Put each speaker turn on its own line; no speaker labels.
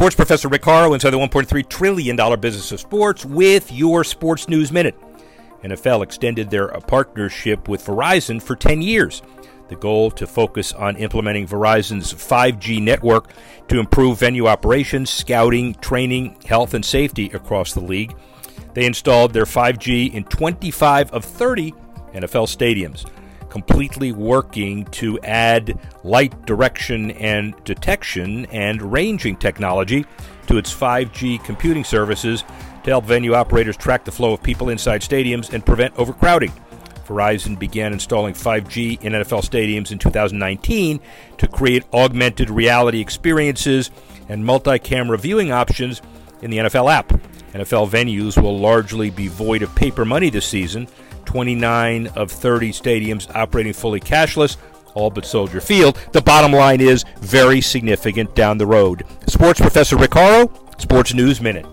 Sports Professor Rick Horrow inside the $1.3 trillion business of sports with your Sports News Minute. NFL extended their uh, partnership with Verizon for 10 years. The goal to focus on implementing Verizon's 5G network to improve venue operations, scouting, training, health, and safety across the league. They installed their 5G in 25 of 30 NFL stadiums completely working to add light direction and detection and ranging technology to its 5G computing services to help venue operators track the flow of people inside stadiums and prevent overcrowding. Verizon began installing 5G in NFL stadiums in 2019 to create augmented reality experiences and multi camera viewing options in the NFL app. NFL venues will largely be void of paper money this season 29 of 30 stadiums operating fully cashless, all but Soldier Field. The bottom line is very significant down the road. Sports Professor Rick Horrow, Sports News Minute.